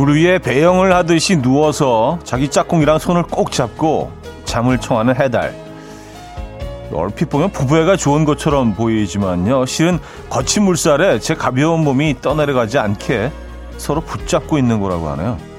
물 위에 배영을 하듯이 누워서 자기 짝꿍이랑 손을 꼭 잡고 잠을 청하는 해달. 얼핏 보면 부부애가 좋은 것처럼 보이지만요. 실은 거친 물살에 제 가벼운 몸이 떠내려가지 않게 서로 붙잡고 있는 거라고 하네요.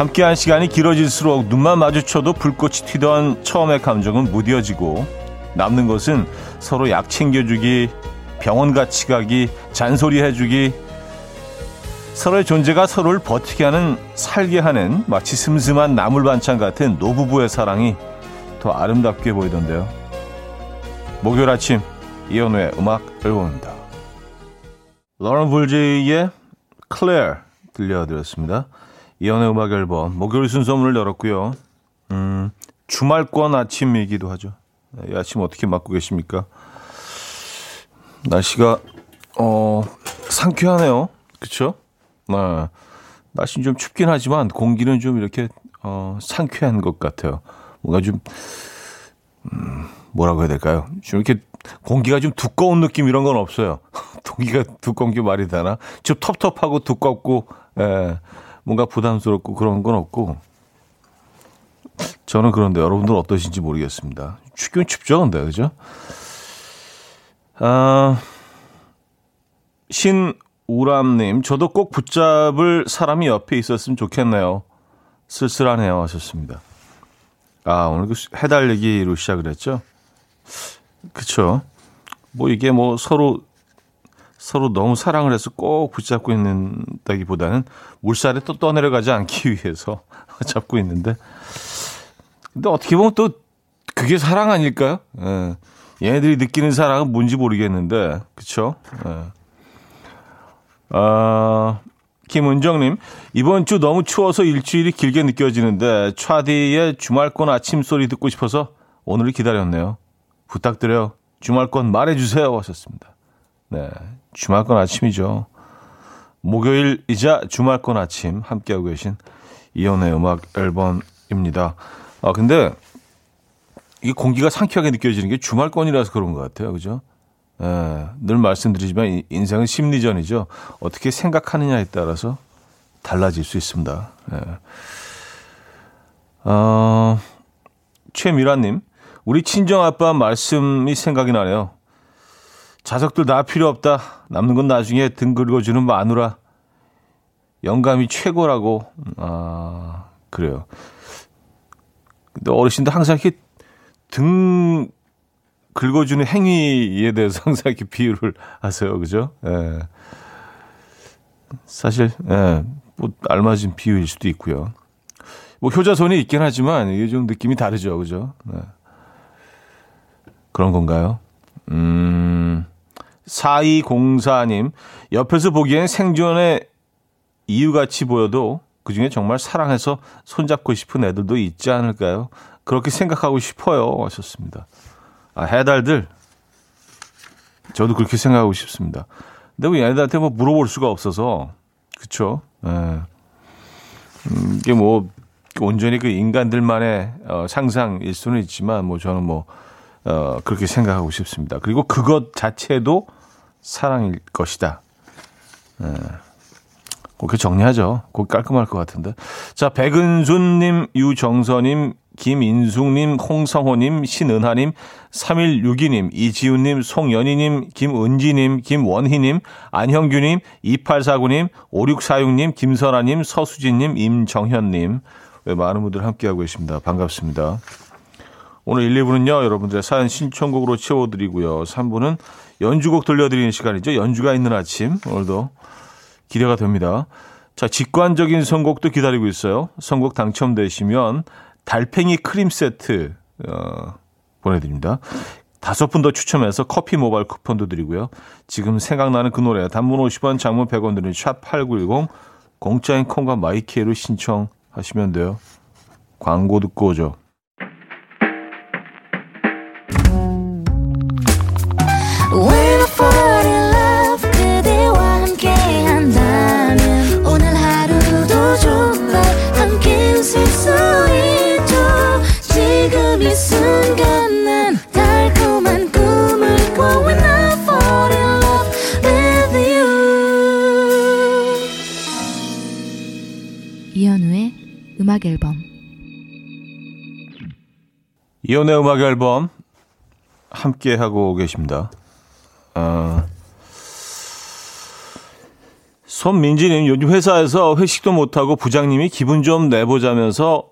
함께한 시간이 길어질수록 눈만 마주쳐도 불꽃이 튀던 처음의 감정은 무뎌지고 남는 것은 서로 약 챙겨주기, 병원 같이 가기, 잔소리 해주기, 서로의 존재가 서로를 버티게 하는, 살게 하는 마치 슴슴한 나물 반찬 같은 노부부의 사랑이 더 아름답게 보이던데요. 목요일 아침 이연우의 음악 앨범입니다. 러런 불제의 클레어 들려드렸습니다. 이연의 음악 앨범 목요일 순서 문을 열었고요. 음, 주말권 아침이기도 하죠. 이 아침 어떻게 맞고 계십니까? 날씨가 어 상쾌하네요. 그렇죠? 네. 날씨는 좀 춥긴 하지만 공기는 좀 이렇게 어 상쾌한 것 같아요. 뭔가 좀 음, 뭐라고 해야 될까요? 좀 이렇게 공기가 좀 두꺼운 느낌 이런 건 없어요. 공기가 두꺼운 게 말이 되나? 좀 텁텁하고 두껍고 예. 뭔가 부담스럽고 그런 건 없고 저는 그런데 여러분들 어떠신지 모르겠습니다. 춥긴 춥죠, 근데 그죠? 아, 신우람님, 저도 꼭 붙잡을 사람이 옆에 있었으면 좋겠네요. 쓸쓸하네요. 하셨습니다. 아, 오늘 그 해달리기로 시작을 했죠? 그쵸. 뭐 이게 뭐 서로 서로 너무 사랑을 해서 꼭 붙잡고 있는다기보다는 물살에 또 떠내려가지 않기 위해서 잡고 있는데 근데 어떻게 보면 또 그게 사랑 아닐까요? 예. 얘네들이 느끼는 사랑은 뭔지 모르겠는데 그쵸? 예. 아, 김은정님 이번 주 너무 추워서 일주일이 길게 느껴지는데 차디의 주말권 아침 소리 듣고 싶어서 오늘을 기다렸네요. 부탁드려요. 주말권 말해주세요 하셨습니다. 네. 주말권 아침이죠. 목요일이자 주말권 아침 함께하고 계신 이연의 음악 앨범입니다. 아, 근데 이 공기가 상쾌하게 느껴지는 게 주말권이라서 그런 것 같아요. 그죠? 예, 늘 말씀드리지만 인생은 심리전이죠. 어떻게 생각하느냐에 따라서 달라질 수 있습니다. 예. 어, 최미라님, 우리 친정 아빠 말씀이 생각이 나네요. 자석들 다 필요 없다. 남는 건 나중에 등 긁어주는 마누라. 영감이 최고라고. 아, 그래요. 근데 어르신들 항상 이렇게 등 긁어주는 행위에 대해서 항상 이렇게 비유를 하세요. 그죠? 예. 사실, 예, 뭐, 알맞은 비유일 수도 있고요. 뭐, 효자손이 있긴 하지만, 이게 좀 느낌이 다르죠. 그죠? 네. 그런 건가요? 음, 4204님, 옆에서 보기엔 생존의 이유같이 보여도 그 중에 정말 사랑해서 손잡고 싶은 애들도 있지 않을까요? 그렇게 생각하고 싶어요. 하셨습니다. 아, 해달들. 저도 그렇게 생각하고 싶습니다. 근데 뭐 얘네들한테 뭐 물어볼 수가 없어서, 그쵸? 예. 음, 이게 뭐, 온전히 그 인간들만의 어, 상상일 수는 있지만, 뭐 저는 뭐, 어, 그렇게 생각하고 싶습니다. 그리고 그것 자체도 사랑일 것이다. 예. 그렇게 정리하죠. 곧 깔끔할 것 같은데. 자, 백은순님, 유정서님, 김인숙님, 홍성호님, 신은하님, 3162님, 이지훈님, 송연희님, 김은지님, 김원희님, 안형규님, 2849님, 5646님, 김선아님, 서수진님, 임정현님. 왜 많은 분들 함께하고 계십니다. 반갑습니다. 오늘 1, 2부는요, 여러분들의 사연 신청곡으로 채워드리고요. 3부는 연주곡 들려드리는 시간이죠. 연주가 있는 아침. 오늘도 기대가 됩니다. 자, 직관적인 선곡도 기다리고 있어요. 선곡 당첨되시면 달팽이 크림 세트, 어, 보내드립니다. 다섯 분 더 추첨해서 커피 모바일 쿠폰도 드리고요. 지금 생각나는 그 노래, 단문 50원, 장문 100원 드는 샵8910, 공짜인 콩과 마이키에로 신청하시면 돼요. 광고 듣고 오죠. 이현우의 음악 앨범 이현우의 음악 앨범 함께 하고 계십니다. 어, 손민지님 요즘 회사에서 회식도 못하고 부장님이 기분 좀 내보자면서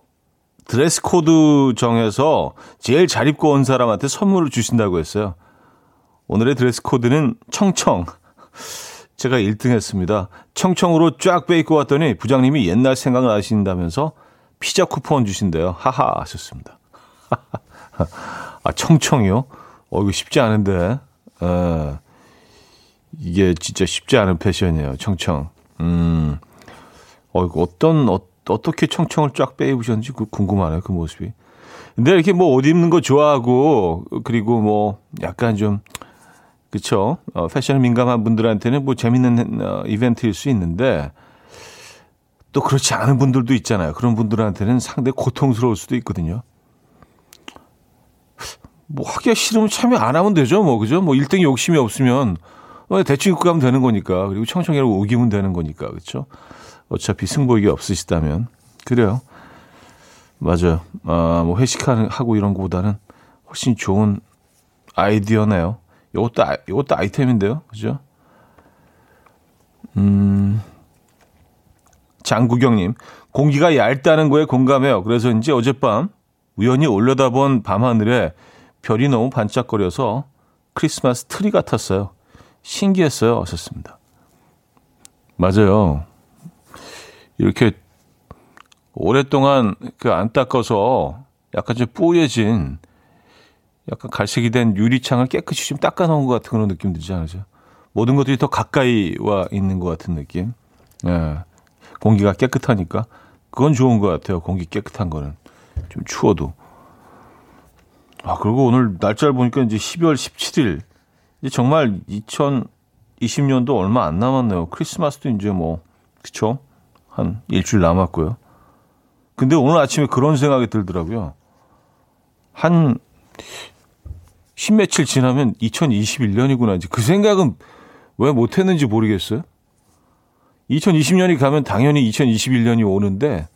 드레스 코드 정해서 제일 잘 입고 온 사람한테 선물을 주신다고 했어요. 오늘의 드레스 코드는 청청. 제가 1등 했습니다. 청청으로 쫙 빼입고 왔더니 부장님이 옛날 생각나신다면서 피자 쿠폰 주신대요. 하하 하셨습니다. 아, 청청이요? 어, 이거 쉽지 않은데. 에, 이게 진짜 쉽지 않은 패션이에요. 청청. 음. 어, 이거 어떤, 어, 어떻게 청청을 쫙 빼입으셨는지 그 궁금하네요. 그 모습이. 근데 이렇게 뭐 옷 입는 거 좋아하고, 그리고 뭐 약간 좀, 그쵸. 어, 패션 민감한 분들한테는 뭐 재밌는 어, 이벤트일 수 있는데, 또 그렇지 않은 분들도 있잖아요. 그런 분들한테는 상당히 고통스러울 수도 있거든요. 뭐 하기가 싫으면 참여 안 하면 되죠. 뭐 그죠? 뭐 1등 욕심이 없으면 어, 대충 입고 가면 되는 거니까. 그리고 청청이라고 우기면 되는 거니까. 그렇죠? 어차피 승부욕이 없으시다면 그래요. 맞아요. 아, 뭐 회식하는 하고 이런 거보다는 훨씬 좋은 아이디어네요. 요것도 아, 요것도 아이템인데요. 그죠? 음. 장구경 님, 공기가 얇다는 거에 공감해요. 그래서인지 어젯밤 우연히 올려다본 밤하늘에 별이 너무 반짝거려서 크리스마스 트리 같았어요. 신기했어요. 하셨습니다. 맞아요. 이렇게 오랫동안 그 안 닦아서 약간 좀 뿌얘진 약간 갈색이 된 유리창을 깨끗이 좀 닦아놓은 것 같은 그런 느낌 들지 않으세요? 모든 것들이 더 가까이 와 있는 것 같은 느낌. 예. 공기가 깨끗하니까 그건 좋은 것 같아요. 공기 깨끗한 거는 좀 추워도. 아 그리고 오늘 날짜를 보니까 이제 12월 17일. 이제 정말 2020년도 얼마 안 남았네요. 크리스마스도 이제 뭐 그쵸? 한 일주일 남았고요. 근데 오늘 아침에 그런 생각이 들더라고요. 한 십며칠 지나면 2021년이구나. 이제 그 생각은 왜 못했는지 모르겠어요. 2020년이 가면 당연히 2021년이 오는데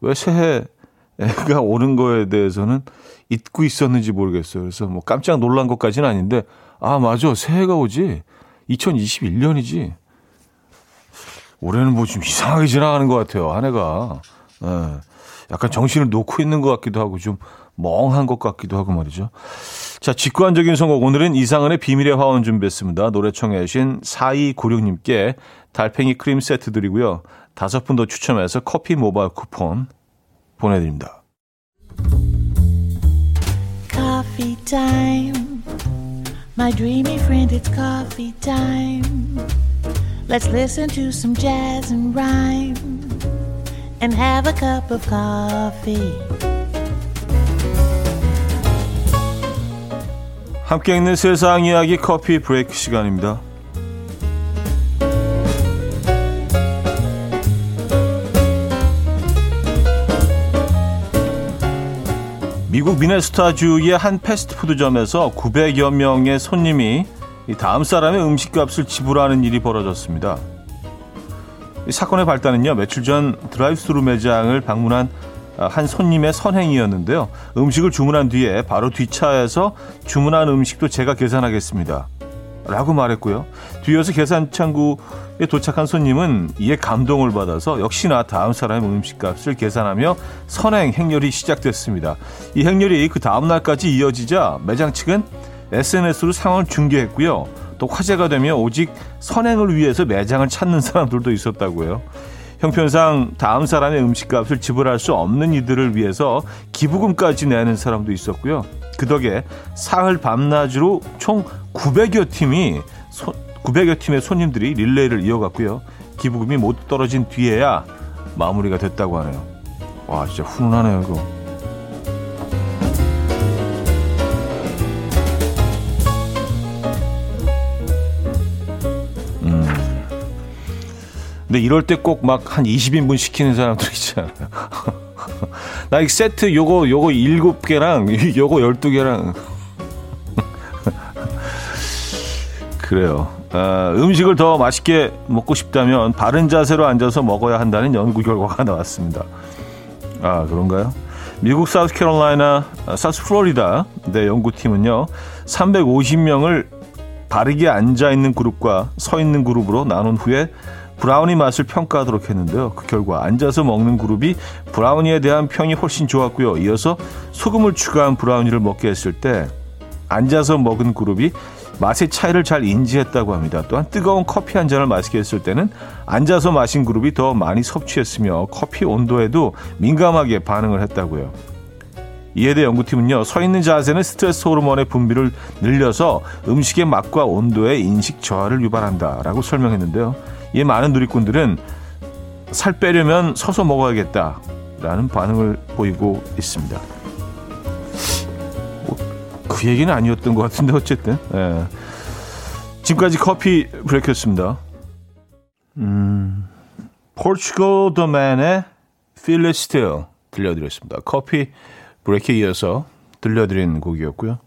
왜 새해가 오는 거에 대해서는 잊고 있었는지 모르겠어요. 그래서 뭐 깜짝 놀란 것까지는 아닌데 아 맞아 새해가 오지 2021년이지 올해는 뭐 좀 이상하게 지나가는 것 같아요 한 해가 예. 약간 정신을 놓고 있는 것 같기도 하고 좀 멍한 것 같기도 하고 말이죠. 자, 직관적인 선곡. 오늘은 이상은의 비밀의 화원 준비했습니다. 노래 청해 주신 4296님께 달팽이 크림 세트 드리고요. 다섯 분 더 추첨해서 커피 모바일 쿠폰 보내드립니다. Coffee time. My dreamy friend, it's coffee time. Let's listen to some jazz and rhyme and have a cup of coffee. 함께 있는 세상 이야기 커피 브레이크 시간입니다. 미국 미네소타주의 한 패스트푸드점에서 900여 명의 손님이 다음 사람의 음식값을 지불하는 일이 벌어졌습니다. 이 사건의 발단은요, 며칠 전 드라이브스루 매장을 방문한 한 손님의 선행이었는데요. 음식을 주문한 뒤에 바로 뒷차에서 주문한 음식도 제가 계산하겠습니다. 라고 말했고요. 뒤이어서 계산 창구에 도착한 손님은 이에 감동을 받아서 역시나 다음 사람의 음식값을 계산하며 선행 행렬이 시작됐습니다. 이 행렬이 그 다음 날까지 이어지자 매장 측은 SNS로 상황을 중계했고요. 또 화제가 되며 오직 선행을 위해서 매장을 찾는 사람들도 있었다고요. 형편상 다음 사람의 음식값을 지불할 수 없는 이들을 위해서 기부금까지 내는 사람도 있었고요. 그 덕에 사흘 밤낮으로 총 900여 팀이 900여 팀의 손님들이 릴레이를 이어갔고요. 기부금이 모두 떨어진 뒤에야 마무리가 됐다고 하네요. 와 진짜 훈훈하네요 이거. 근데 이럴 때 꼭 막 한 20인분 시키는 사람들 있잖아요. 나 이 세트 요거 요거 7개랑 요거 12개랑 그래요. 어, 음식을 더 맛있게 먹고 싶다면 바른 자세로 앉아서 먹어야 한다는 연구 결과가 나왔습니다. 아 그런가요? 미국 사우스캐롤라이나 아, 사우스 플로리다 내 연구팀은요 350명을 바르게 앉아 있는 그룹과 서 있는 그룹으로 나눈 후에 브라우니 맛을 평가하도록 했는데요. 그 결과 앉아서 먹는 그룹이 브라우니에 대한 평이 훨씬 좋았고요. 이어서 소금을 추가한 브라우니를 먹게 했을 때 앉아서 먹은 그룹이 맛의 차이를 잘 인지했다고 합니다. 또한 뜨거운 커피 한 잔을 마시게 했을 때는 앉아서 마신 그룹이 더 많이 섭취했으며 커피 온도에도 민감하게 반응을 했다고요. 이에 대해 연구팀은요, 서 있는 자세는 스트레스 호르몬의 분비를 늘려서 음식의 맛과 온도의 인식 저하를 유발한다라고 설명했는데요. 이에 많은 누리꾼들은 살 빼려면 서서 먹어야겠다라는 반응을 보이고 있습니다. 그 얘기는 아니었던 것 같은데 어쨌든 예. 지금까지 커피 브레이크였습니다. 음, 포르투갈 더맨의 Still 들려드렸습니다. 커피 브레이크에 이어서 들려드린 곡이었고요.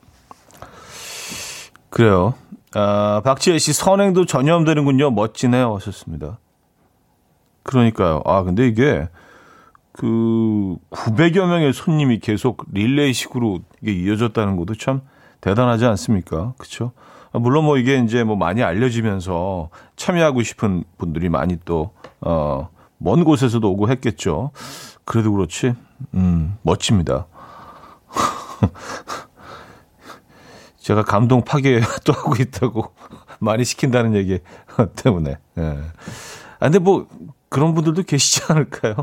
그래요. 아, 박지혜 씨 선행도 전염되는군요. 멋지네요. 하셨습니다. 그러니까요. 아, 근데 이게 그 900여 명의 손님이 계속 릴레이식으로 이게 이어졌다는 것도 참 대단하지 않습니까? 그렇죠? 물론 뭐 이게 이제 뭐 많이 알려지면서 참여하고 싶은 분들이 많이 또 어, 먼 곳에서도 오고 했겠죠. 그래도 그렇지, 음, 멋집니다. 제가 감동 파괴 또 하고 있다고 많이 시킨다는 얘기 때문에. 예. 아, 근데 뭐 그런 분들도 계시지 않을까요?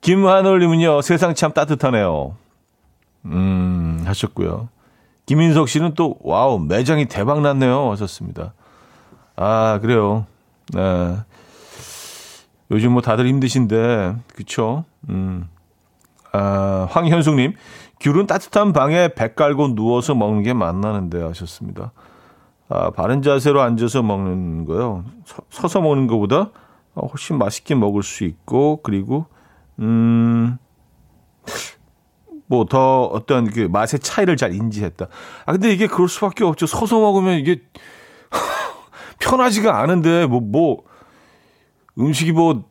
김한올님은요, 세상 참 따뜻하네요. 음, 하셨고요. 김인석 씨는 또, 와우, 매장이 대박 났네요. 하셨습니다. 아, 그래요. 네. 요즘 뭐 다들 힘드신데, 그쵸? 음. 아, 황현숙님, 귤은 따뜻한 방에 배 깔고 누워서 먹는 게 맛나는데 하셨습니다. 아, 바른 자세로 앉아서 먹는 거요. 서, 서 먹는 것보다 훨씬 맛있게 먹을 수 있고, 그리고 음, 뭐 더 어떤 그 맛의 차이를 잘 인지했다. 아, 근데 이게 그럴 수밖에 없죠. 서서 먹으면 이게 편하지가 않은데, 뭐, 뭐, 음식이 뭐,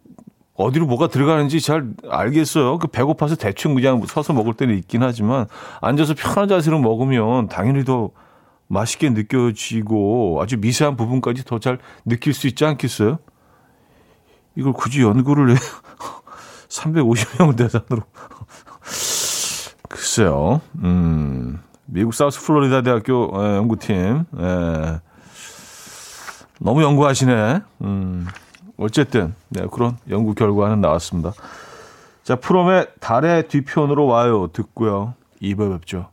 어디로 뭐가 들어가는지 잘 알겠어요. 그 배고파서 대충 그냥 서서 먹을 때는 있긴 하지만, 앉아서 편한 자세로 먹으면 당연히 더 맛있게 느껴지고 아주 미세한 부분까지 더 잘 느낄 수 있지 않겠어요? 이걸 굳이 연구를 해. 350명 대상으로. 글쎄요. 음, 미국 사우스 플로리다 대학교 에, 연구팀. 에, 너무 연구하시네. 음, 어쨌든, 네, 그런 연구 결과는 나왔습니다. 자, 프롬의 달의 뒤편으로 와요. 듣고요. 2부 뵙죠.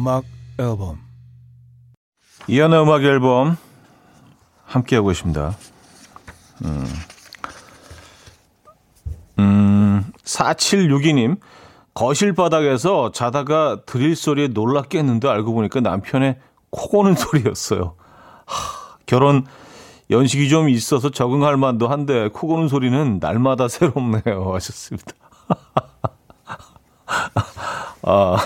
음악 앨범 이현우의 음악 앨범 함께하고 계십니다 음. 음, 4762님, 거실 바닥에서 자다가 드릴 소리에 놀라 깼는데 알고 보니까 남편의 코 고는 소리였어요. 하, 결혼 연식이 좀 있어서 적응할 만도 한데 코 고는 소리는 날마다 새롭네요. 하셨습니다. 아,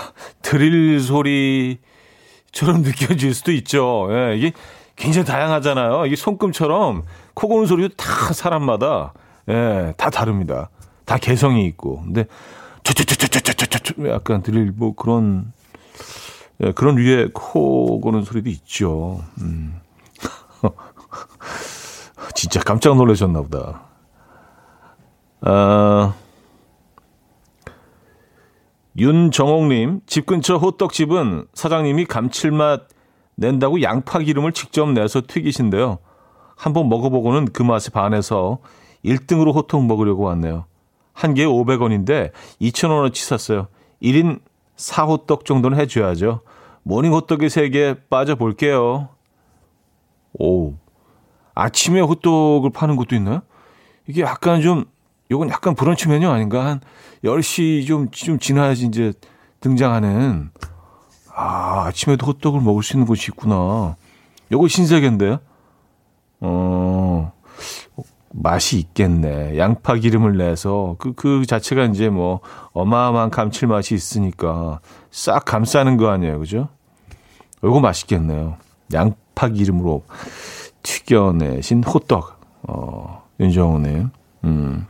드릴 소리처럼 느껴질 수도 있죠. 예, 이게 굉장히 다양하잖아요. 이게 손금처럼 코 고는 소리도 다 사람마다 예, 다 다릅니다. 다 개성이 있고. 근데 쩌쩌쩌쩌쩌쩌쩌 약간 들릴 뭐 그런 예, 그런 위에 코 고는 소리도 있죠. 음. 진짜 깜짝 놀라셨나 보다. 아, 윤정옥님, 집 근처 호떡집은 사장님이 감칠맛 낸다고 양파 기름을 직접 내서 튀기신데요. 한번 먹어보고는 그 맛에 반해서 1등으로 호떡 먹으려고 왔네요. 한 개에 500원인데 2,000원어치 샀어요. 1인 4호떡 정도는 해줘야죠. 모닝 호떡이 3개 빠져볼게요. 오. 아침에 호떡을 파는 곳도 있나요? 이게 약간 좀, 요건 약간 브런치 메뉴 아닌가? 한 10시 좀, 좀 지나야지 이제 등장하는, 아, 아침에도 호떡을 먹을 수 있는 곳이 있구나. 요거 신세계인데요? 어, 맛이 있겠네. 양파 기름을 내서 그, 그 자체가 이제 뭐 어마어마한 감칠맛이 있으니까 싹 감싸는 거 아니에요. 그죠? 요거 맛있겠네요. 양파 기름으로 튀겨내신 호떡. 어, 윤정호님. 음.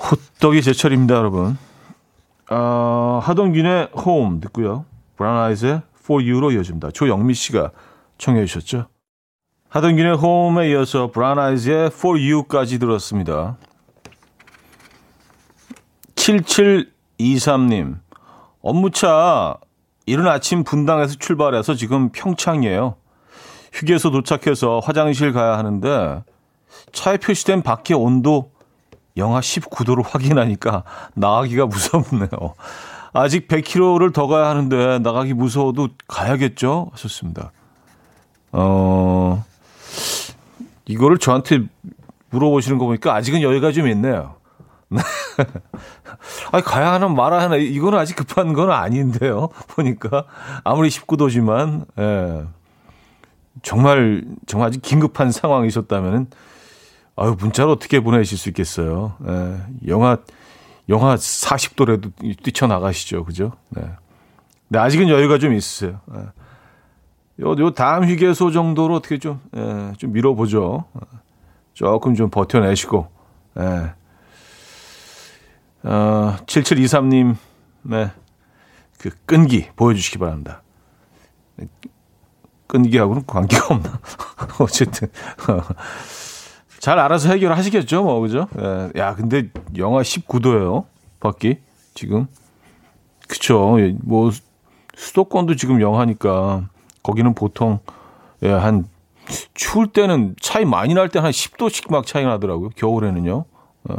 호떡이 제철입니다, 여러분. 어, 하동균의 홈 듣고요. 브라운 아이즈의 For You로 이어집니다. 조영미 씨가 청해 주셨죠. 하동균의 홈에 이어서 브라운 아이즈의 For You까지 들었습니다. 7723님, 업무차 이른 아침 분당에서 출발해서 지금 평창이에요. 휴게소 도착해서 화장실 가야 하는데 차에 표시된 밖의 온도 영하 19도로 확인하니까 나가기가 무섭네요. 아직 100km를 더 가야 하는데 나가기 무서워도 가야겠죠? 하셨습니다. 어, 이거를 저한테 물어보시는 거 보니까 아직은 여유가 좀 있네요. 아니, 가야 하나 말아 하나, 이거는 아직 급한 건 아닌데요. 보니까. 아무리 19도지만, 예. 정말, 정말 아직 긴급한 상황이셨다면, 아유, 문자를 어떻게 보내실 수 있겠어요. 예. 영하, 영하 40도라도 뛰쳐나가시죠. 그죠? 네. 근데 아직은 여유가 좀 있으세요. 예. 요, 요 다음 휴게소 정도로 어떻게 좀, 예, 좀 밀어보죠. 조금 좀 버텨내시고, 예. 어, 7723님, 네. 그 끈기 보여주시기 바랍니다. 끈기하고는 관계가 없나. 어쨌든. 잘 알아서 해결하시겠죠, 뭐, 그죠? 예. 야, 근데 영하 19도예요 밖이, 지금. 그쵸. 뭐, 수도권도 지금 영하니까, 거기는 보통, 예, 한, 추울 때는 차이 많이 날 때 한 10도씩 막 차이 나더라고요. 겨울에는요. 예.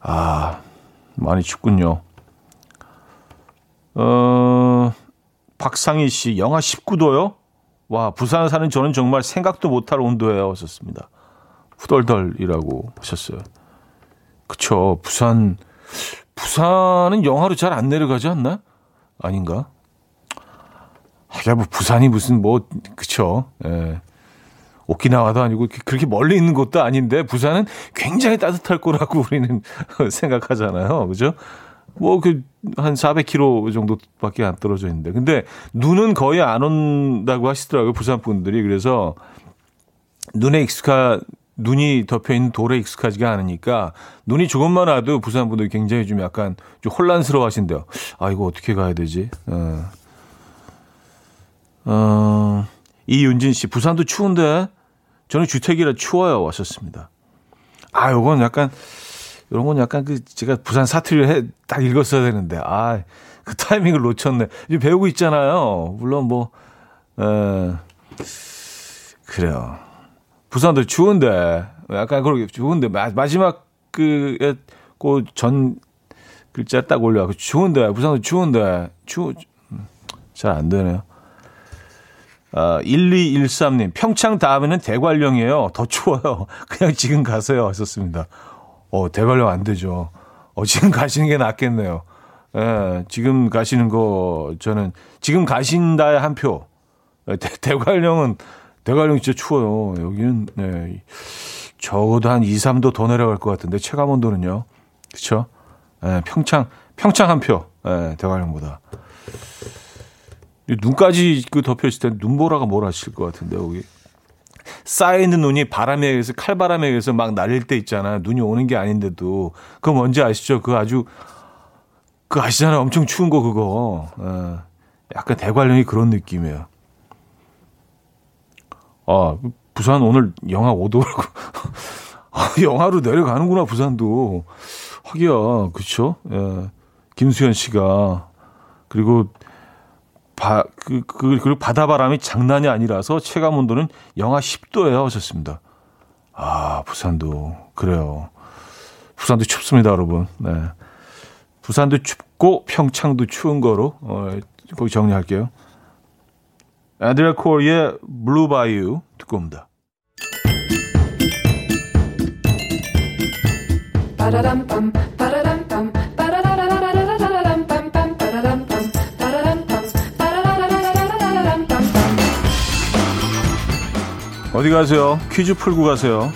아, 많이 춥군요. 어, 박상희 씨, 영하 19도요? 와, 부산 사는 저는 정말 생각도 못할 온도예요. 하셨습니다. 후덜덜이라고 하셨어요. 그쵸. 부산, 부산은 영하로 잘 안 내려가지 않나? 아닌가? 하긴 뭐 부산이 무슨 뭐, 그쵸. 예. 오키나와도 아니고 그렇게 멀리 있는 곳도 아닌데 부산은 굉장히 따뜻할 거라고 우리는 생각하잖아요. 그죠? 뭐 그 한 400km 정도밖에 안 떨어져 있는데. 근데 눈은 거의 안 온다고 하시더라고요. 부산 분들이. 그래서 눈에 익숙한 눈이 덮여 있는 돌에 익숙하지가 않으니까 눈이 조금만 와도 부산 분들이 굉장히 좀 약간 좀 혼란스러워 하신대요. 아, 이거 어떻게 가야 되지? 어. 어, 이윤진 씨, 부산도 추운데 저는 주택이라 추워요. 왔었습니다. 아, 요건 약간, 요런 건 약간 그, 제가 부산 사투리를 해, 딱 읽었어야 되는데, 아, 그 타이밍을 놓쳤네. 이제 배우고 있잖아요. 물론 뭐, 에, 그래요. 부산도 추운데, 약간 그렇게 추운데, 마, 마지막 그, 그, 전 글자 딱 올려. 추운데, 부산도 추운데, 추, 음, 잘안 되네요. 어, 1213님, 평창 다음에는 대관령이에요. 더 추워요. 그냥 지금 가세요. 하셨습니다. 어, 대관령 안 되죠. 어, 지금 가시는 게 낫겠네요. 예, 지금 가시는 거, 저는, 지금 가신다에 한 표. 예, 대, 대관령은, 대관령 진짜 추워요. 여기는, 네, 적어도 한 2, 3도 더 내려갈 것 같은데, 체감 온도는요. 그쵸? 예, 평창, 평창 한 표. 예, 대관령보다. 눈까지 그 덮여있을 때 눈보라가 뭘 하실 것 같은데, 여기. 쌓여있는 눈이 바람에 의해서, 칼바람에 의해서 막 날릴 때 있잖아. 눈이 오는 게 아닌데도. 그거 뭔지 아시죠? 그 아주, 그 아시잖아요. 엄청 추운 거, 그거. 어, 약간 대관령이 그런 느낌이에요. 아, 부산 오늘 영하 5도라고. 아, 영하로 내려가는구나, 부산도. 하기야, 그쵸? 예. 김수현 씨가. 그리고 바, 그, 그, 그리고 바다바람이 장난이 아니라서 체감 온도는 영하 10도예요. 하셨습니다. 아, 부산도, 그래요. 부산도 춥습니다, 여러분. 네. 부산도 춥고 평창도 추운 거로, 어, 거기 정리할게요. 애드리아 코어의 블루 바이유 듣고 옵니다. 어디 가세요? 퀴즈 풀고 가세요.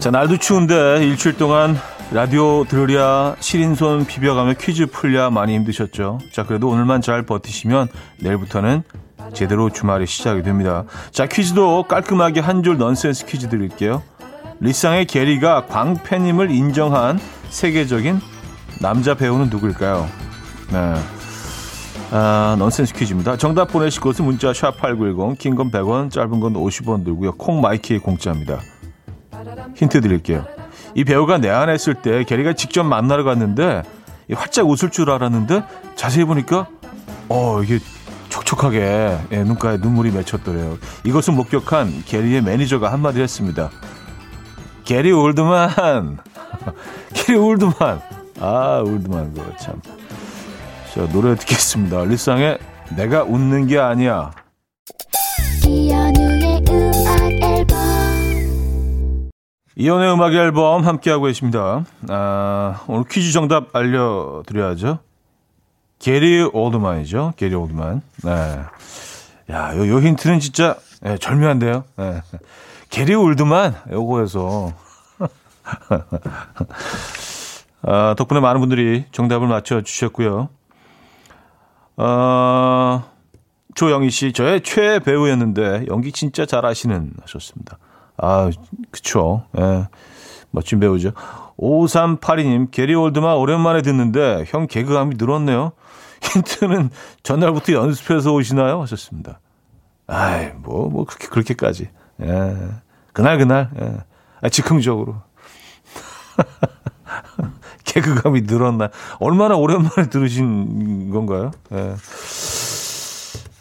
자, 날도 추운데 일주일 동안 라디오 들으랴 시린손 비벼가며 퀴즈 풀랴 많이 힘드셨죠? 자, 그래도 오늘만 잘 버티시면 내일부터는 제대로 주말이 시작이 됩니다. 자, 퀴즈도 깔끔하게 한 줄 넌센스 퀴즈 드릴게요. 리쌍의 게리가 광팬임을 인정한 세계적인 남자 배우는 누구일까요? 네. 아, 넌센스 퀴즈입니다. 정답 보내실 곳은 문자 샵8910, 긴 건 100원, 짧은 건 50원 들고요. 콩 마이크는 공짜입니다. 힌트 드릴게요. 이 배우가 내한했을 때 게리가 직접 만나러 갔는데 활짝 웃을 줄 알았는데 자세히 보니까 어 이게 촉촉하게 예, 눈가에 눈물이 맺혔더래요. 이것을 목격한 게리의 매니저가 한마디 했습니다. 게리 올드만, 게리 올드만, 아 올드만 그거 참. 자 노래 듣겠습니다. 리쌍의 내가 웃는 게 아니야. 이연우의 음악 앨범 함께하고 계십니다. 아, 오늘 퀴즈 정답 알려드려야죠. 게리 올드만이죠. 게리 올드만. 네. 야, 요, 요 힌트는 진짜 네, 절묘한데요. 네. 게리 올드만 요거에서 아, 덕분에 많은 분들이 정답을 맞춰 주셨고요. 어, 조영희 씨, 저의 최애 배우였는데 연기 진짜 잘하시는 하셨습니다. 아, 그쵸. 예. 멋진 배우죠. 5382님, 게리 올드만 오랜만에 듣는데 형 개그감이 늘었네요. 힌트는 전날부터 연습해서 오시나요? 하셨습니다. 아이, 뭐, 뭐, 그렇게, 그렇게까지. 예. 그날, 그날, 예. 아, 즉흥적으로. 개그감이 늘었나. 얼마나 오랜만에 들으신 건가요? 예.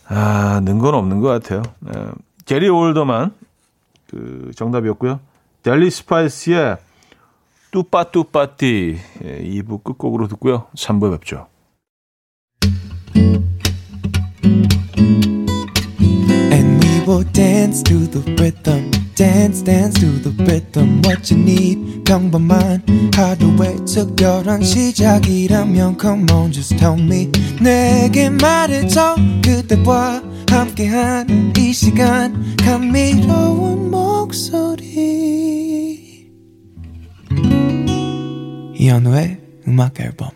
아, 는 건 없는 것 같아요. 예. 게리 올더만, 그, 정답이었고요. 델리 스파이스의 뚜빠뚜빠띠 예, 2부 끝곡으로 듣고요. 3부 뵙죠. 내게 말해줘. 그대와 함께한 이 시간. 감미로운 목소리. 이현우의 음악 앨범.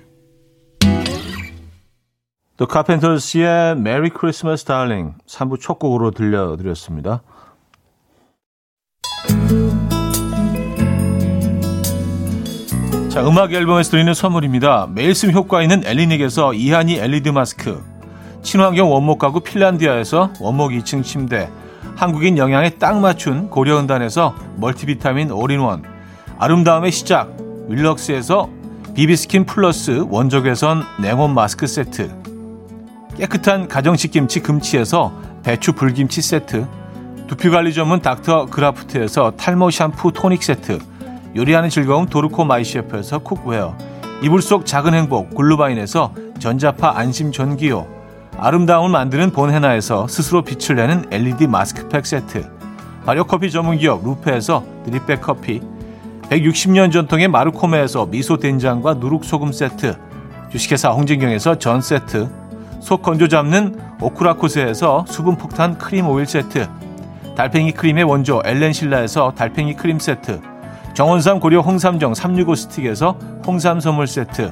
또 카펜터스의 메리 크리스마스 달링 3부 첫 곡으로 들려드렸습니다. 자, 음악 앨범에서 드리는 선물입니다. 매일 쓰 효과 있는 엘리닉에서 이하니 LED 마스크, 친환경 원목 가구 핀란디아에서 원목 2층 침대, 한국인 영양에 딱 맞춘 고려은단에서 멀티비타민 올인원, 아름다움의 시작, 윌럭스에서 비비스킨 플러스 원적외선 냉온 마스크 세트, 깨끗한 가정식 김치 금치에서 배추 불김치 세트, 두피관리 전문 닥터 그라프트에서 탈모 샴푸 토닉 세트, 요리하는 즐거움 도르코 마이셰프에서 cookware, 이불 속 작은 행복 글루바인에서 전자파 안심 전기요, 아름다움을 만드는 본헤나에서 스스로 빛을 내는 LED 마스크팩 세트, 발효커피 전문기업 루페에서 드립백 커피, 160년 전통의 마르코메에서 미소 된장과 누룩소금 세트, 주식회사 홍진경에서 전 세트, 속 건조 잡는 오크라코스에서 수분 폭탄 크림 오일 세트, 달팽이 크림의 원조 엘렌실라에서 달팽이 크림 세트, 정원삼 고려 홍삼정 365 스틱에서 홍삼 선물 세트,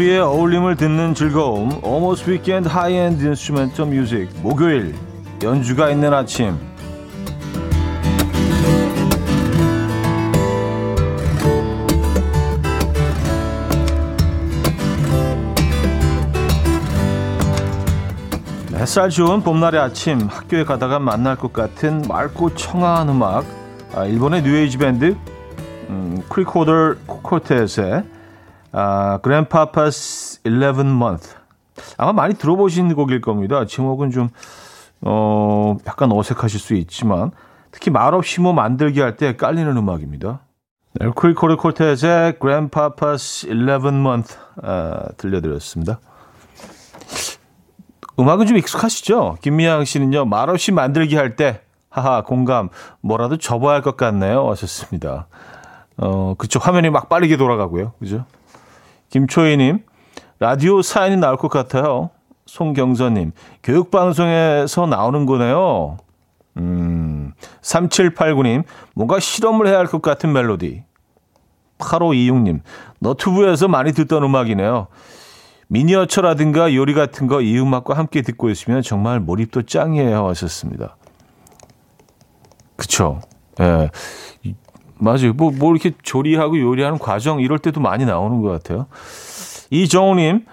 소리의 어울림을 듣는 즐거움 Almost Weekend High-End Instrumental Music. 목요일 연주가 있는 아침. 햇살 좋은 봄날의 아침. 학교에 가다가 만날 것 같은 맑고 청아한 음악. 아, 일본의 뉴에이지 밴드 음, 크리코더 코코텟의 아, Grandpapa's 11 Month 아마 많이 들어보신 곡일 겁니다. 제목은 좀 어, 약간 어색하실 수 있지만 특히 말없이 뭐 만들기 할 때 깔리는 음악입니다. 네, 크리코더 코코텟의 Grandpapa's 11 Month 아, 들려드렸습니다. 음악은 좀 익숙하시죠? 김미양 씨는요, 말없이 만들기 할 때, 하하, 공감, 뭐라도 접어야 할 것 같네요. 하셨습니다. 어, 그쵸. 화면이 막 빠르게 돌아가고요. 그죠? 김초희님, 라디오 사연이 나올 것 같아요. 송경선님, 교육방송에서 나오는 거네요. 음, 3789님, 뭔가 실험을 해야 할 것 같은 멜로디. 8526님, 너튜브에서 많이 듣던 음악이네요. 미니어처라든가 요리 같은 거 이 음악과 함께 듣고 있으면 정말 몰입도 짱이에요 하셨습니다. 그쵸. 예. 맞아요. 뭐, 뭐 이렇게 조리하고 요리하는 과정 이럴 때도 많이 나오는 것 같아요. 이정우님,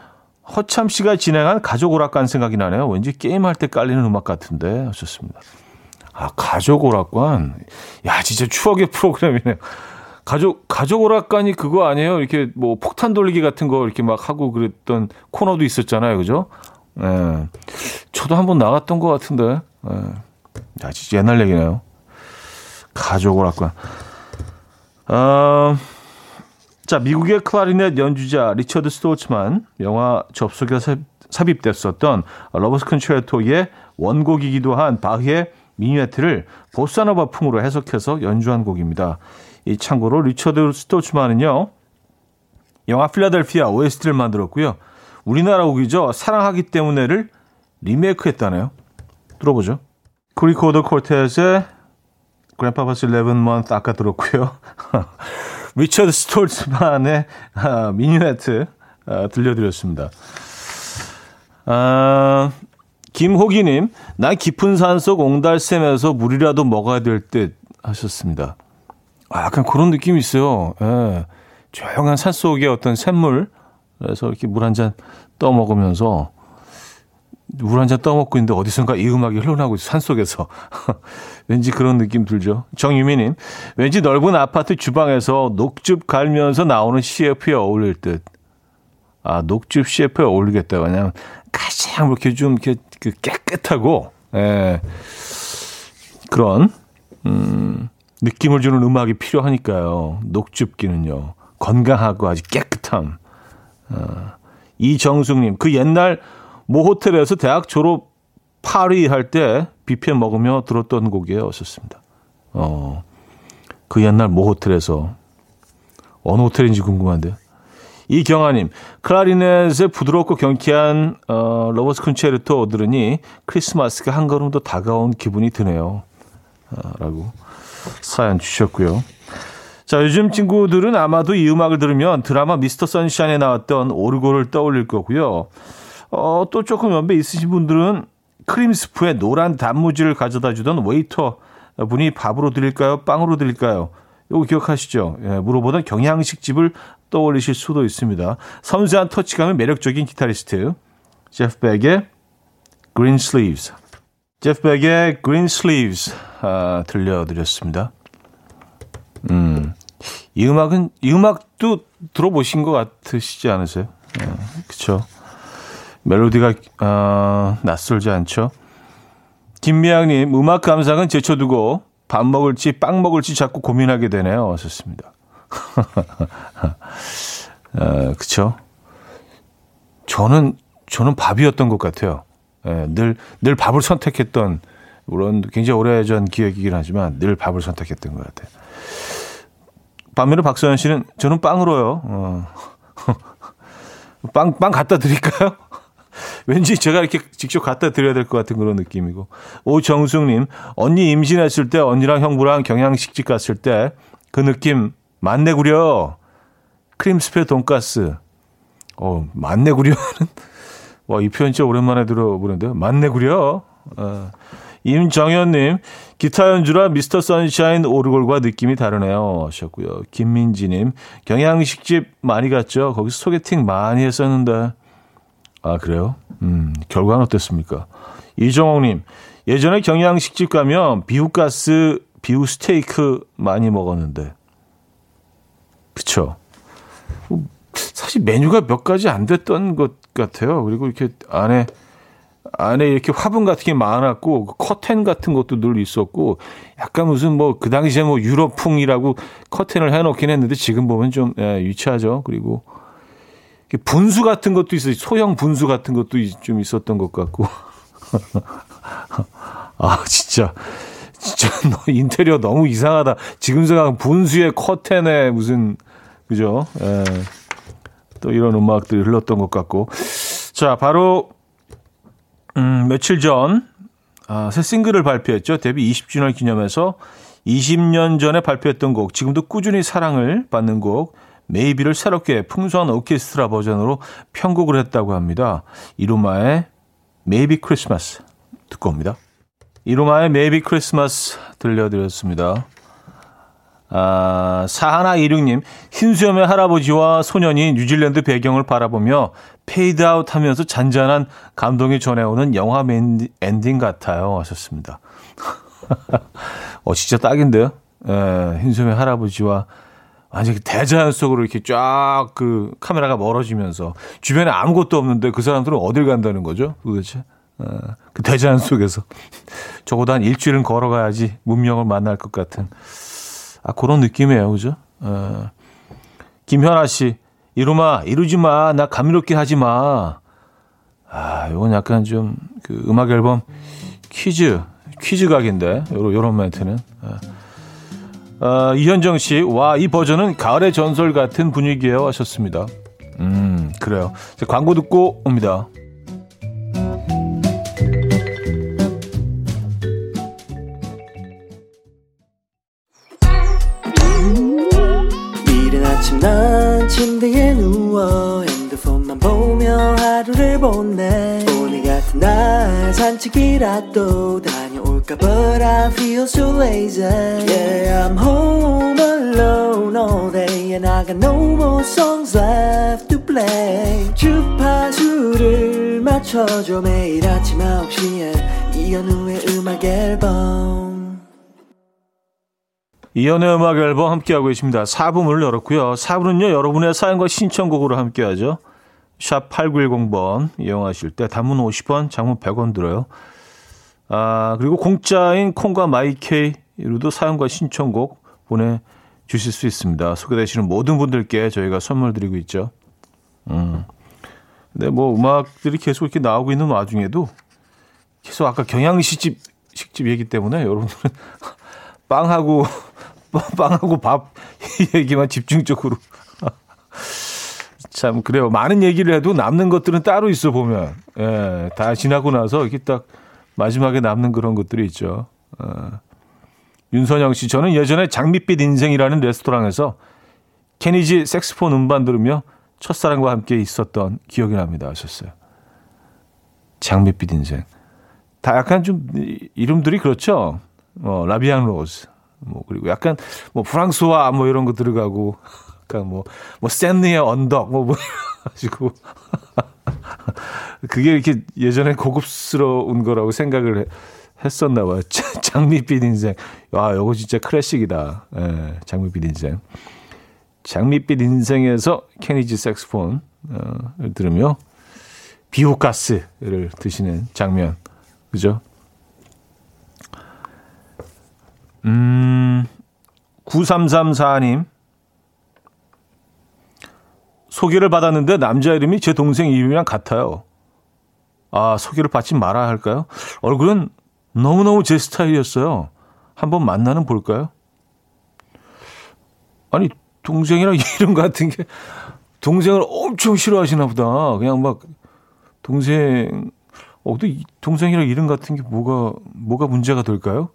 허참 씨가 진행한 가족 오락관 생각이 나네요. 왠지 게임할 때 깔리는 음악 같은데 하셨습니다. 아, 가족 오락관. 야, 진짜 추억의 프로그램이네요. 가족 가족 오락관이 그거 아니에요? 이렇게 뭐 폭탄 돌리기 같은 거 이렇게 막 하고 그랬던 코너도 있었잖아요, 그죠? 예. 저도 한번 나갔던 것 같은데. 예. 야, 진짜 옛날 얘기네요. 가족 오락관. 어, 자, 미국의 클라리넷 연주자 리처드 스토츠만 영화 접속에 삽입됐었던 Lover's Concerto의 원곡이기도 한 바흐의 미뉴에트를 보사노바 풍으로 해석해서 연주한 곡입니다. 이 참고로 리처드 스토츠만은요. 영화 필라델피아 OST를 만들었고요. 우리나라 곡이죠. 사랑하기 때문에를 리메이크했다네요. 들어보죠. 쿠리코더 콰르텟의 Grandpapa's 11 month 아까 들었고요. 리처드 스토츠만의 아, 미뉴에트 아, 들려드렸습니다. 아, 김호기님, 난 깊은 산속 옹달샘에서 물이라도 먹어야 될 듯 하셨습니다. 아, 약간 그런 느낌이 있어요. 예. 조용한 산 속의 어떤 샘물, 그래서 이렇게 물 한 잔 떠먹으면서, 물 한 잔 떠먹고 있는데 어디선가 이 음악이 흘러나오고 있어, 산 속에서. 왠지 그런 느낌 들죠. 정유미님, 왠지 넓은 아파트 주방에서 녹즙 갈면서 나오는 CF에 어울릴 듯. 아, 녹즙 CF에 어울리겠다. 왜냐면 가장 이렇게 좀 이렇게 그 깨끗하고, 예. 그런, 음, 느낌을 주는 음악이 필요하니까요. 녹즙기는요. 건강하고 아주 깨끗함. 어, 이정숙님, 그 옛날 모 호텔에서 대학 졸업 파티 할 때 뷔페 먹으며 들었던 곡이에요. 하셨습니다. 어, 그 옛날 모 호텔에서 어느 호텔인지 궁금한데요. 이경아님, 클라리넷의 부드럽고 경쾌한 어, Lover's Concerto 들으니 크리스마스가 한 걸음 더 다가온 기분이 드네요. 어, 라고 사연 주셨고요. 자, 요즘 친구들은 아마도 이 음악을 들으면 드라마 미스터 선샤인에 나왔던 오르골을 떠올릴 거고요. 어, 또 조금 연배 있으신 분들은 크림 스프에 노란 단무지를 가져다 주던 웨이터 분이 밥으로 드릴까요? 빵으로 드릴까요? 이거 기억하시죠? 예, 물어보던 경양식 집을 떠올리실 수도 있습니다. 섬세한 터치감의 매력적인 기타리스트 제프 백의 Green Sleeves. 제프 백의 Green Sleeves 아, 들려드렸습니다. 음, 이 음악은 이 음악도 들어보신 것 같으시지 않으세요? 네, 그렇죠. 멜로디가 어, 낯설지 않죠. 김미양님 음악 감상은 제쳐두고 밥 먹을지 빵 먹을지 자꾸 고민하게 되네요. 하셨습니다. 어, 그렇죠. 저는 저는 밥이었던 것 같아요. 예, 늘, 늘 밥을 선택했던, 물론 굉장히 오래전 기억이긴 하지만 늘 밥을 선택했던 것 같아요. 반면에 박서연 씨는 저는 빵으로요. 어. 빵, 빵 갖다 드릴까요? 왠지 제가 이렇게 직접 갖다 드려야 될 것 같은 그런 느낌이고. 오정숙님, 언니 임신했을 때 언니랑 형부랑 경양식집 갔을 때 그 느낌 맞네 구려. 크림스페 돈가스. 어, 만내구려는 와, 이 표현 진짜 오랜만에 들어보는데요. 만내구려. 어. 임정현님, 기타 연주라 미스터 선샤인 오르골과 느낌이 다르네요. 하셨고요. 김민지님, 경양식집 많이 갔죠? 거기서 소개팅 많이 했었는데. 아, 그래요? 음, 결과는 어땠습니까? 이정옥님, 예전에 경양식집 가면 비우가스, 비우 스테이크 많이 먹었는데. 그쵸. 사실 메뉴가 몇 가지 안 됐던 것 같아요. 그리고 이렇게 안에, 안에 이렇게 화분 같은 게 많았고, 그 커튼 같은 것도 늘 있었고, 약간 무슨 뭐, 그 당시에 뭐 유럽풍이라고 커튼을 해놓긴 했는데, 지금 보면 좀, 예, 유치하죠. 그리고, 분수 같은 것도 있어요. 소형 분수 같은 것도 좀 있었던 것 같고. 아, 진짜. 진짜 너 인테리어 너무 이상하다. 지금 생각하면 분수에 커튼에 무슨, 그죠? 예. 또 이런 음악들이 흘렀던 것 같고. 자, 바로, 음, 며칠 전, 아, 새 싱글을 발표했죠. 데뷔 20주년 기념해서 20년 전에 발표했던 곡, 지금도 꾸준히 사랑을 받는 곡, 메이비를 새롭게 풍성한 오케스트라 버전으로 편곡을 했다고 합니다. 이루마의 Maybe Christmas 듣고 옵니다. 이루마의 Maybe Christmas 들려드렸습니다. 아, 사하나 이륙님, 흰수염의 할아버지와 소년이 뉴질랜드 배경을 바라보며 페이드아웃 하면서 잔잔한 감동이 전해오는 영화 엔딩 같아요. 하셨습니다. 어, 진짜 딱인데요? 예, 흰수염의 할아버지와 완전히 대자연 속으로 이렇게 쫙 그 카메라가 멀어지면서 주변에 아무것도 없는데 그 사람들은 어딜 간다는 거죠? 도대체? 어, 그 대자연 속에서 적어도 한 일주일은 걸어가야지 문명을 만날 것 같은 아 그런 느낌이에요, 그죠? 어. 김현아 씨, 이루마 이루지 마, 나 감미롭게 하지 마. 아, 이건 약간 좀 그 음악 앨범 퀴즈 퀴즈 각인데 요런 요런 멘트는. 어. 어, 이현정 씨, 와, 이 버전은 가을의 전설 같은 분위기예요 하셨습니다. 음, 그래요. 자, 광고 듣고 옵니다. 이른 아침 난 침대에 누워 핸드폰만 보며 하루를 보내 오늘 같은 날 산책이라도 다 녀올까 But I feel so lazy Yeah I'm home alone all day And I got no more songs left to play 주파수를 맞춰줘 매일 아침 9시에 이현우의 음악 앨범 이연의 음악 앨범 함께하고 계십니다. 4부 문을 열었고요. 4부는요, 여러분의 사연과 신청곡으로 함께하죠. 샵 8910번 이용하실 때 단문 50원, 장문 100원 들어요. 아, 그리고 공짜인 콩과 마이케이로도 사연과 신청곡 보내주실 수 있습니다. 소개되시는 모든 분들께 저희가 선물 드리고 있죠. 음. 근데 뭐 음악들이 계속 이렇게 나오고 있는 와중에도 계속 아까 경양식집 식집 얘기 때문에 여러분들은 빵하고 빵하고 밥 얘기만 집중적으로 참 그래요. 많은 얘기를 해도 남는 것들은 따로 있어 보면 예, 다 지나고 나서 이렇게 딱 마지막에 남는 그런 것들이 있죠. 어. 윤선영 씨, 저는 예전에 장밋빛 인생이라는 레스토랑에서 케니지 색스폰 음반 들으며 첫사랑과 함께 있었던 기억이 납니다. 하셨어요. 장밋빛 인생. 다 약간 좀 이름들이 그렇죠. 어, La Vie en rose. 뭐 그리고 약간 뭐 프랑스와 뭐 이런 거 들어가고 약간 뭐뭐 샌리의 언덕 뭐 뭐 가지고 그게 이렇게 예전에 고급스러운 거라고 생각을 해, 했었나 봐요. 장밋빛 인생. 와, 요거 진짜 클래식이다. 예, 장밋빛 인생. 장밋빛 인생에서 케니지 색소폰을 들으며 비오가스를 드시는 장면. 그죠? 음, 9334님. 소개를 받았는데 남자 이름이 제 동생 이름이랑 같아요. 아, 소개를 받지 말아야 할까요? 얼굴은 너무너무 제 스타일이었어요. 한번 만나는 볼까요? 아니, 동생이랑 이름 같은 게, 동생을 엄청 싫어하시나 보다. 그냥 막, 동생, 어, 또 동생이랑 이름 같은 게 뭐가, 뭐가 문제가 될까요?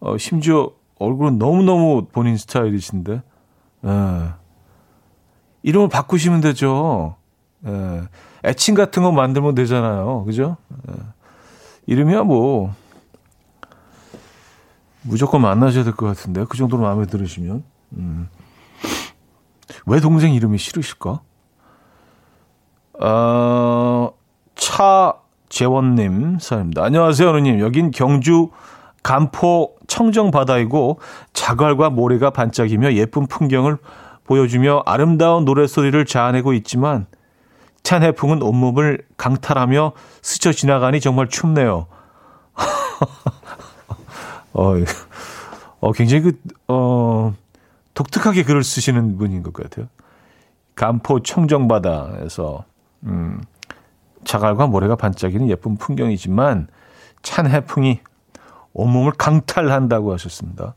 어, 심지어 얼굴은 너무너무 본인 스타일이신데, 예. 이름을 바꾸시면 되죠. 예. 애칭 같은 거 만들면 되잖아요. 그죠? 예. 이름이야 뭐 무조건 만나셔야 될 것 같은데 그 정도로 마음에 들으시면 음. 왜 동생 이름이 싫으실까? 어, 차재원님 사연입니다. 안녕하세요, 어느님. 여긴 경주 간포 청정바다이고 자갈과 모래가 반짝이며 예쁜 풍경을 보여주며 아름다운 노래소리를 자아내고 있지만 찬 해풍은 온몸을 강탈하며 스쳐 지나가니 정말 춥네요. 어, 어, 굉장히 그, 어, 독특하게 글을 쓰시는 분인 것 같아요. 간포 청정바다에서, 음, 자갈과 모래가 반짝이는 예쁜 풍경이지만 찬 해풍이 온몸을 강탈한다고 하셨습니다.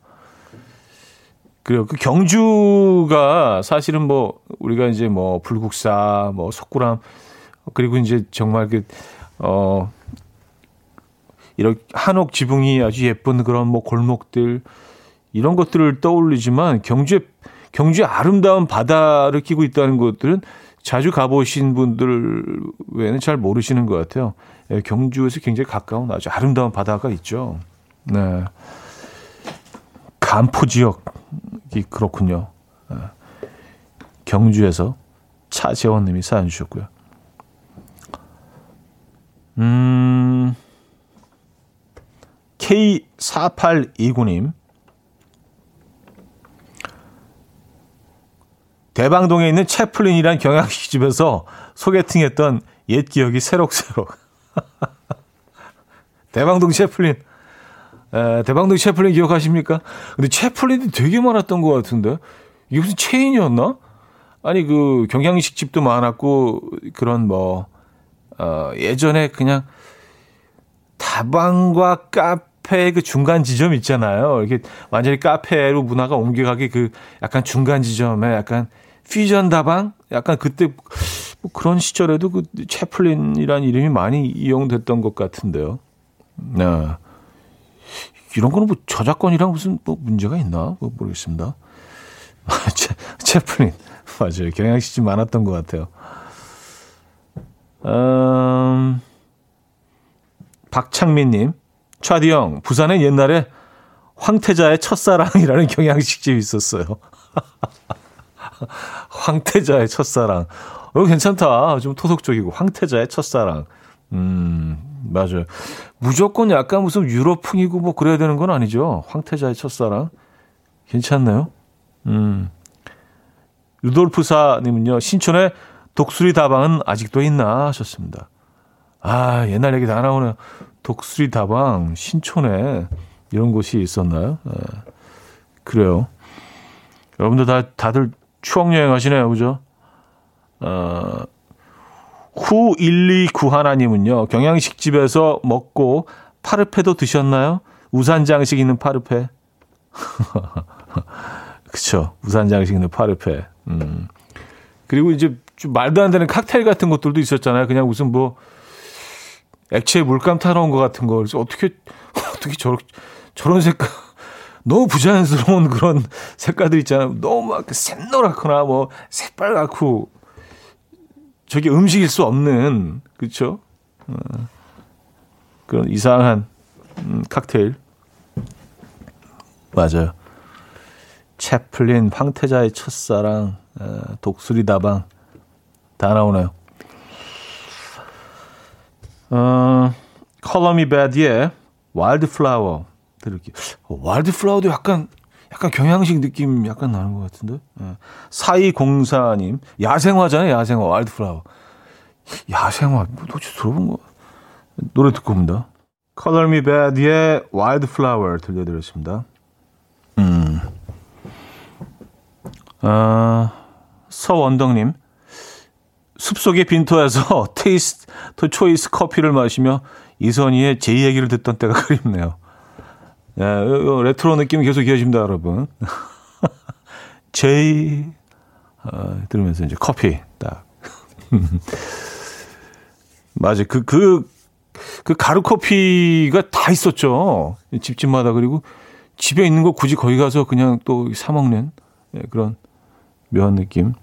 그리고 그 경주가 사실은 뭐 우리가 이제 뭐 불국사, 뭐 석굴암 그리고 이제 정말 그 어 이렇게 한옥 지붕이 아주 예쁜 그런 뭐 골목들 이런 것들을 떠올리지만 경주의 경주의 아름다운 바다를 끼고 있다는 것들은 자주 가보신 분들 외에는 잘 모르시는 것 같아요. 예, 경주에서 굉장히 가까운 아주 아름다운 바다가 있죠. 네. 간포 지역이 그렇군요. 네. 경주에서 차재원님이 사연 주셨고요. 음, K4829님. 대방동에 있는 채플린이란 경양식집에서 소개팅했던 옛 기억이 새록새록. 대방동 채플린. 에, 대방동 채플린 기억하십니까? 근데 채플린이 되게 많았던 것 같은데. 이게 무슨 체인이었나? 아니, 그 경양식 집도 많았고, 그런 뭐, 어, 예전에 그냥 다방과 카페 그 중간 지점 있잖아요. 이렇게 완전히 카페로 문화가 옮겨가기 그 약간 중간 지점에 약간 퓨전 다방? 약간 그때 뭐 그런 시절에도 그 채플린이라는 이름이 많이 이용됐던 것 같은데요. 네. 이런 거는 뭐 저작권이랑 무슨 뭐 문제가 있나? 뭐 모르겠습니다. 채, 채플린. 맞아요. 경향시집 많았던 것 같아요. 음, 박창민님, 차디 형, 부산에 옛날에 황태자의 첫사랑이라는 경양식집이 있었어요. 황태자의 첫사랑. 어, 괜찮다. 좀 토속적이고. 황태자의 첫사랑. 음, 맞아요. 무조건 약간 무슨 유럽풍이고 뭐 그래야 되는 건 아니죠. 황태자의 첫사랑. 괜찮나요? 음. 루돌프사님은요, 신촌에 독수리 다방은 아직도 있나 하셨습니다. 아, 옛날 얘기 다 나오네요. 독수리 다방, 신촌에 이런 곳이 있었나요? 네. 그래요. 여러분들 다, 다들 추억 여행 하시네요. 그죠? 어, 후 129 하나님은요, 경양식집에서 먹고 파르페도 드셨나요? 우산 장식 있는 파르페. 그쵸. 우산 장식 있는 파르페. 음. 그리고 이제 좀 말도 안 되는 칵테일 같은 것들도 있었잖아요. 그냥 무슨 뭐, 액체 물감 온것 같은 거. 그래서 어떻게, 어떻게 저런, 저런 색깔. 너무 부자연스러운 그런 색깔들 있잖아요. 너무 막 샛노랗거나 뭐 새빨갛고 저게 음식일 수 없는 그렇죠? 어, 그런 이상한 음, 칵테일 맞아요. 채플린, 황태자의 첫사랑, 어, 독수리 다방 다 나오네요. 어, 컬러미 배드의 Wild Flower 들을게요. 어, Wild Flower도 약간 약간 경양식 느낌 약간 나는 것 같은데. 예. 4204님 야생화잖아요. 야생화 Wild Flower. 야생화 뭐 도대체 들어본 거 노래 듣고 옵니다. Color Me Bad의 Wild Flower 들려드렸습니다. 음. 아, 서원덕님. 숲속의 빈터에서 테이스트 초이스 커피를 마시며 이선희의 제 얘기를 듣던 때가 그립네요. 네, 레트로 느낌 계속 이어집니다, 여러분. 제이 어, 들으면서 이제 커피 딱. 맞아, 그 그, 그 가루 커피가 다 있었죠. 집집마다 그리고 집에 있는 거 굳이 거기 가서 그냥 또 사 먹는 네, 그런 묘한 느낌.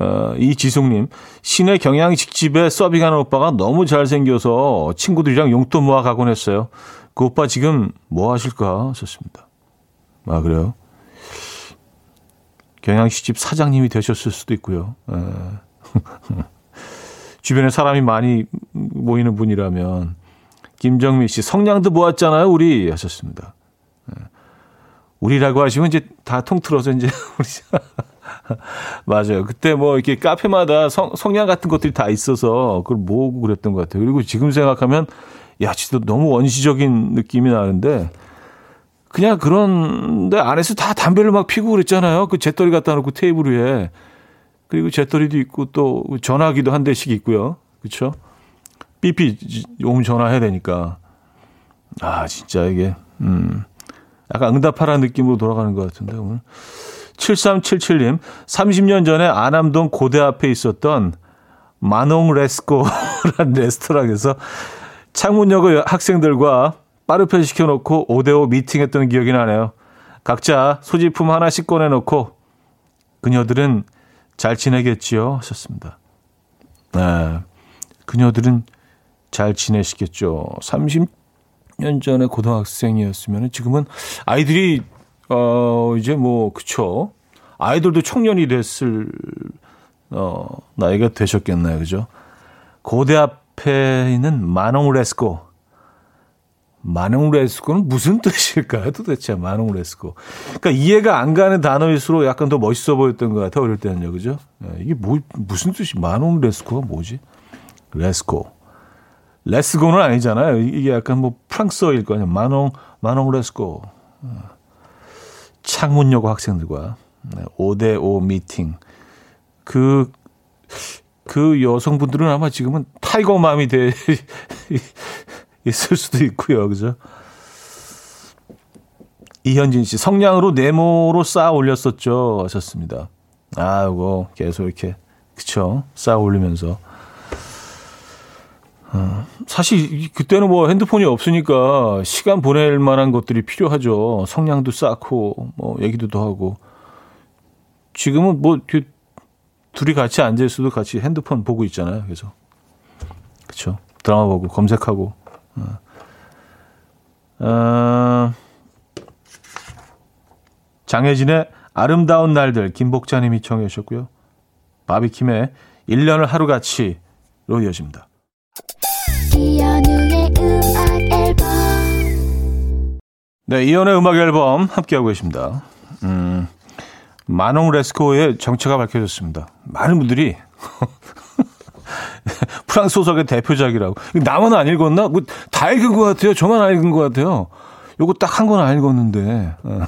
어, 이지숙님, 시내 경양식집에 서빙하는 오빠가 너무 잘생겨서 친구들이랑 용돈 모아 가곤 했어요. 그 오빠 지금 뭐 하실까? 하셨습니다. 아, 그래요? 경양식집 사장님이 되셨을 수도 있고요. 에. 주변에 사람이 많이 모이는 분이라면 김정미 씨 성냥도 모았잖아요 우리 하셨습니다. 우리라고 하시면 이제 다 통틀어서 이제 우리 맞아요. 그때 뭐 이렇게 카페마다 성, 성냥 같은 것들이 다 있어서 그걸 모으고 그랬던 것 같아요. 그리고 지금 생각하면 야, 진짜 너무 원시적인 느낌이 나는데 그냥 그런데 안에서 다 담배를 막 피고 그랬잖아요. 그 재떨이 갖다 놓고 테이블 위에 그리고 재떨이도 있고 또 전화기도 한 대씩 있고요. 그렇죠? 삐삐 오면 전화해야 되니까 아 진짜 이게 음 약간 응답하라 느낌으로 돌아가는 것 같은데 오늘 7377님 30년 전에 안암동 고대 앞에 있었던 마농 레스코라는 레스토랑에서 창문역의 학생들과 빠르편 시켜놓고 5대5 미팅했던 기억이 나네요. 각자 소지품 하나씩 꺼내놓고 그녀들은 잘 지내겠지요? 하셨습니다. 네. 그녀들은 잘 지내시겠죠. 30년 전에 고등학생이었으면 지금은 아이들이, 어, 이제 뭐, 그쵸. 아이들도 청년이 됐을, 어, 나이가 되셨겠나요. 그죠? 고대 앞 에 있는 마농레스코. 마농레스코는 무슨 뜻일까요? 도대체 마농레스코. 그러니까 이해가 안 가는 단어일수록 약간 더 멋있어 보였던 것 같아요. 어릴 때는요. 그죠? 이게 뭐, 무슨 뜻이, 마농레스코가 뭐지? 레스코. let's go는 아니잖아요. 이게 약간 뭐 프랑스어일 거 아니에요. 마농, 마농 레스코. 창문여고 학생들과 5대5 미팅. 그, 그 여성분들은 아마 지금은 tiger mom이 돼 있을 수도 있고요. 그죠? 이현진 씨, 성냥으로 네모로 쌓아 올렸었죠. 하셨습니다. 아이고, 계속 이렇게, 그쵸. 쌓아 올리면서. 어, 사실 그때는 뭐 핸드폰이 없으니까 시간 보낼 만한 것들이 필요하죠. 성냥도 쌓고 뭐 얘기도 더 하고. 지금은 뭐 둘이 같이 앉아 있어도 같이 핸드폰 보고 있잖아요. 그래서 그렇죠. 드라마 보고 검색하고. 어. 어, 장혜진의 아름다운 날들 김복자님이 청해 주셨고요. 바비킴의 1년을 하루같이로 이어집니다. 네, 이연의 음악 앨범 함께하고 계십니다. 음, 마농 레스코의 정체가 밝혀졌습니다. 많은 분들이 프랑스 소설의 대표작이라고. 나만 안 읽었나? 뭐, 다 읽은 것 같아요. 저만 안 읽은 것 같아요. 요거 딱한건안 읽었는데. 어.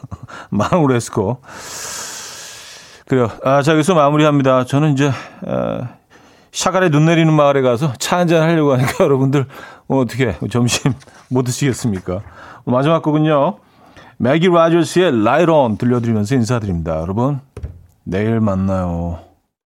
마농 레스코. 그래요. 아, 자, 여기서 마무리합니다. 저는 이제, 어, 샤갈에 눈 내리는 마을에 가서 차 한잔 하려고 하니까 여러분들 어, 어떻게 점심 못 드시겠습니까? 마지막 곡은요. 매기 라저스의 라이론 들려드리면서 인사드립니다. 여러분 내일 만나요.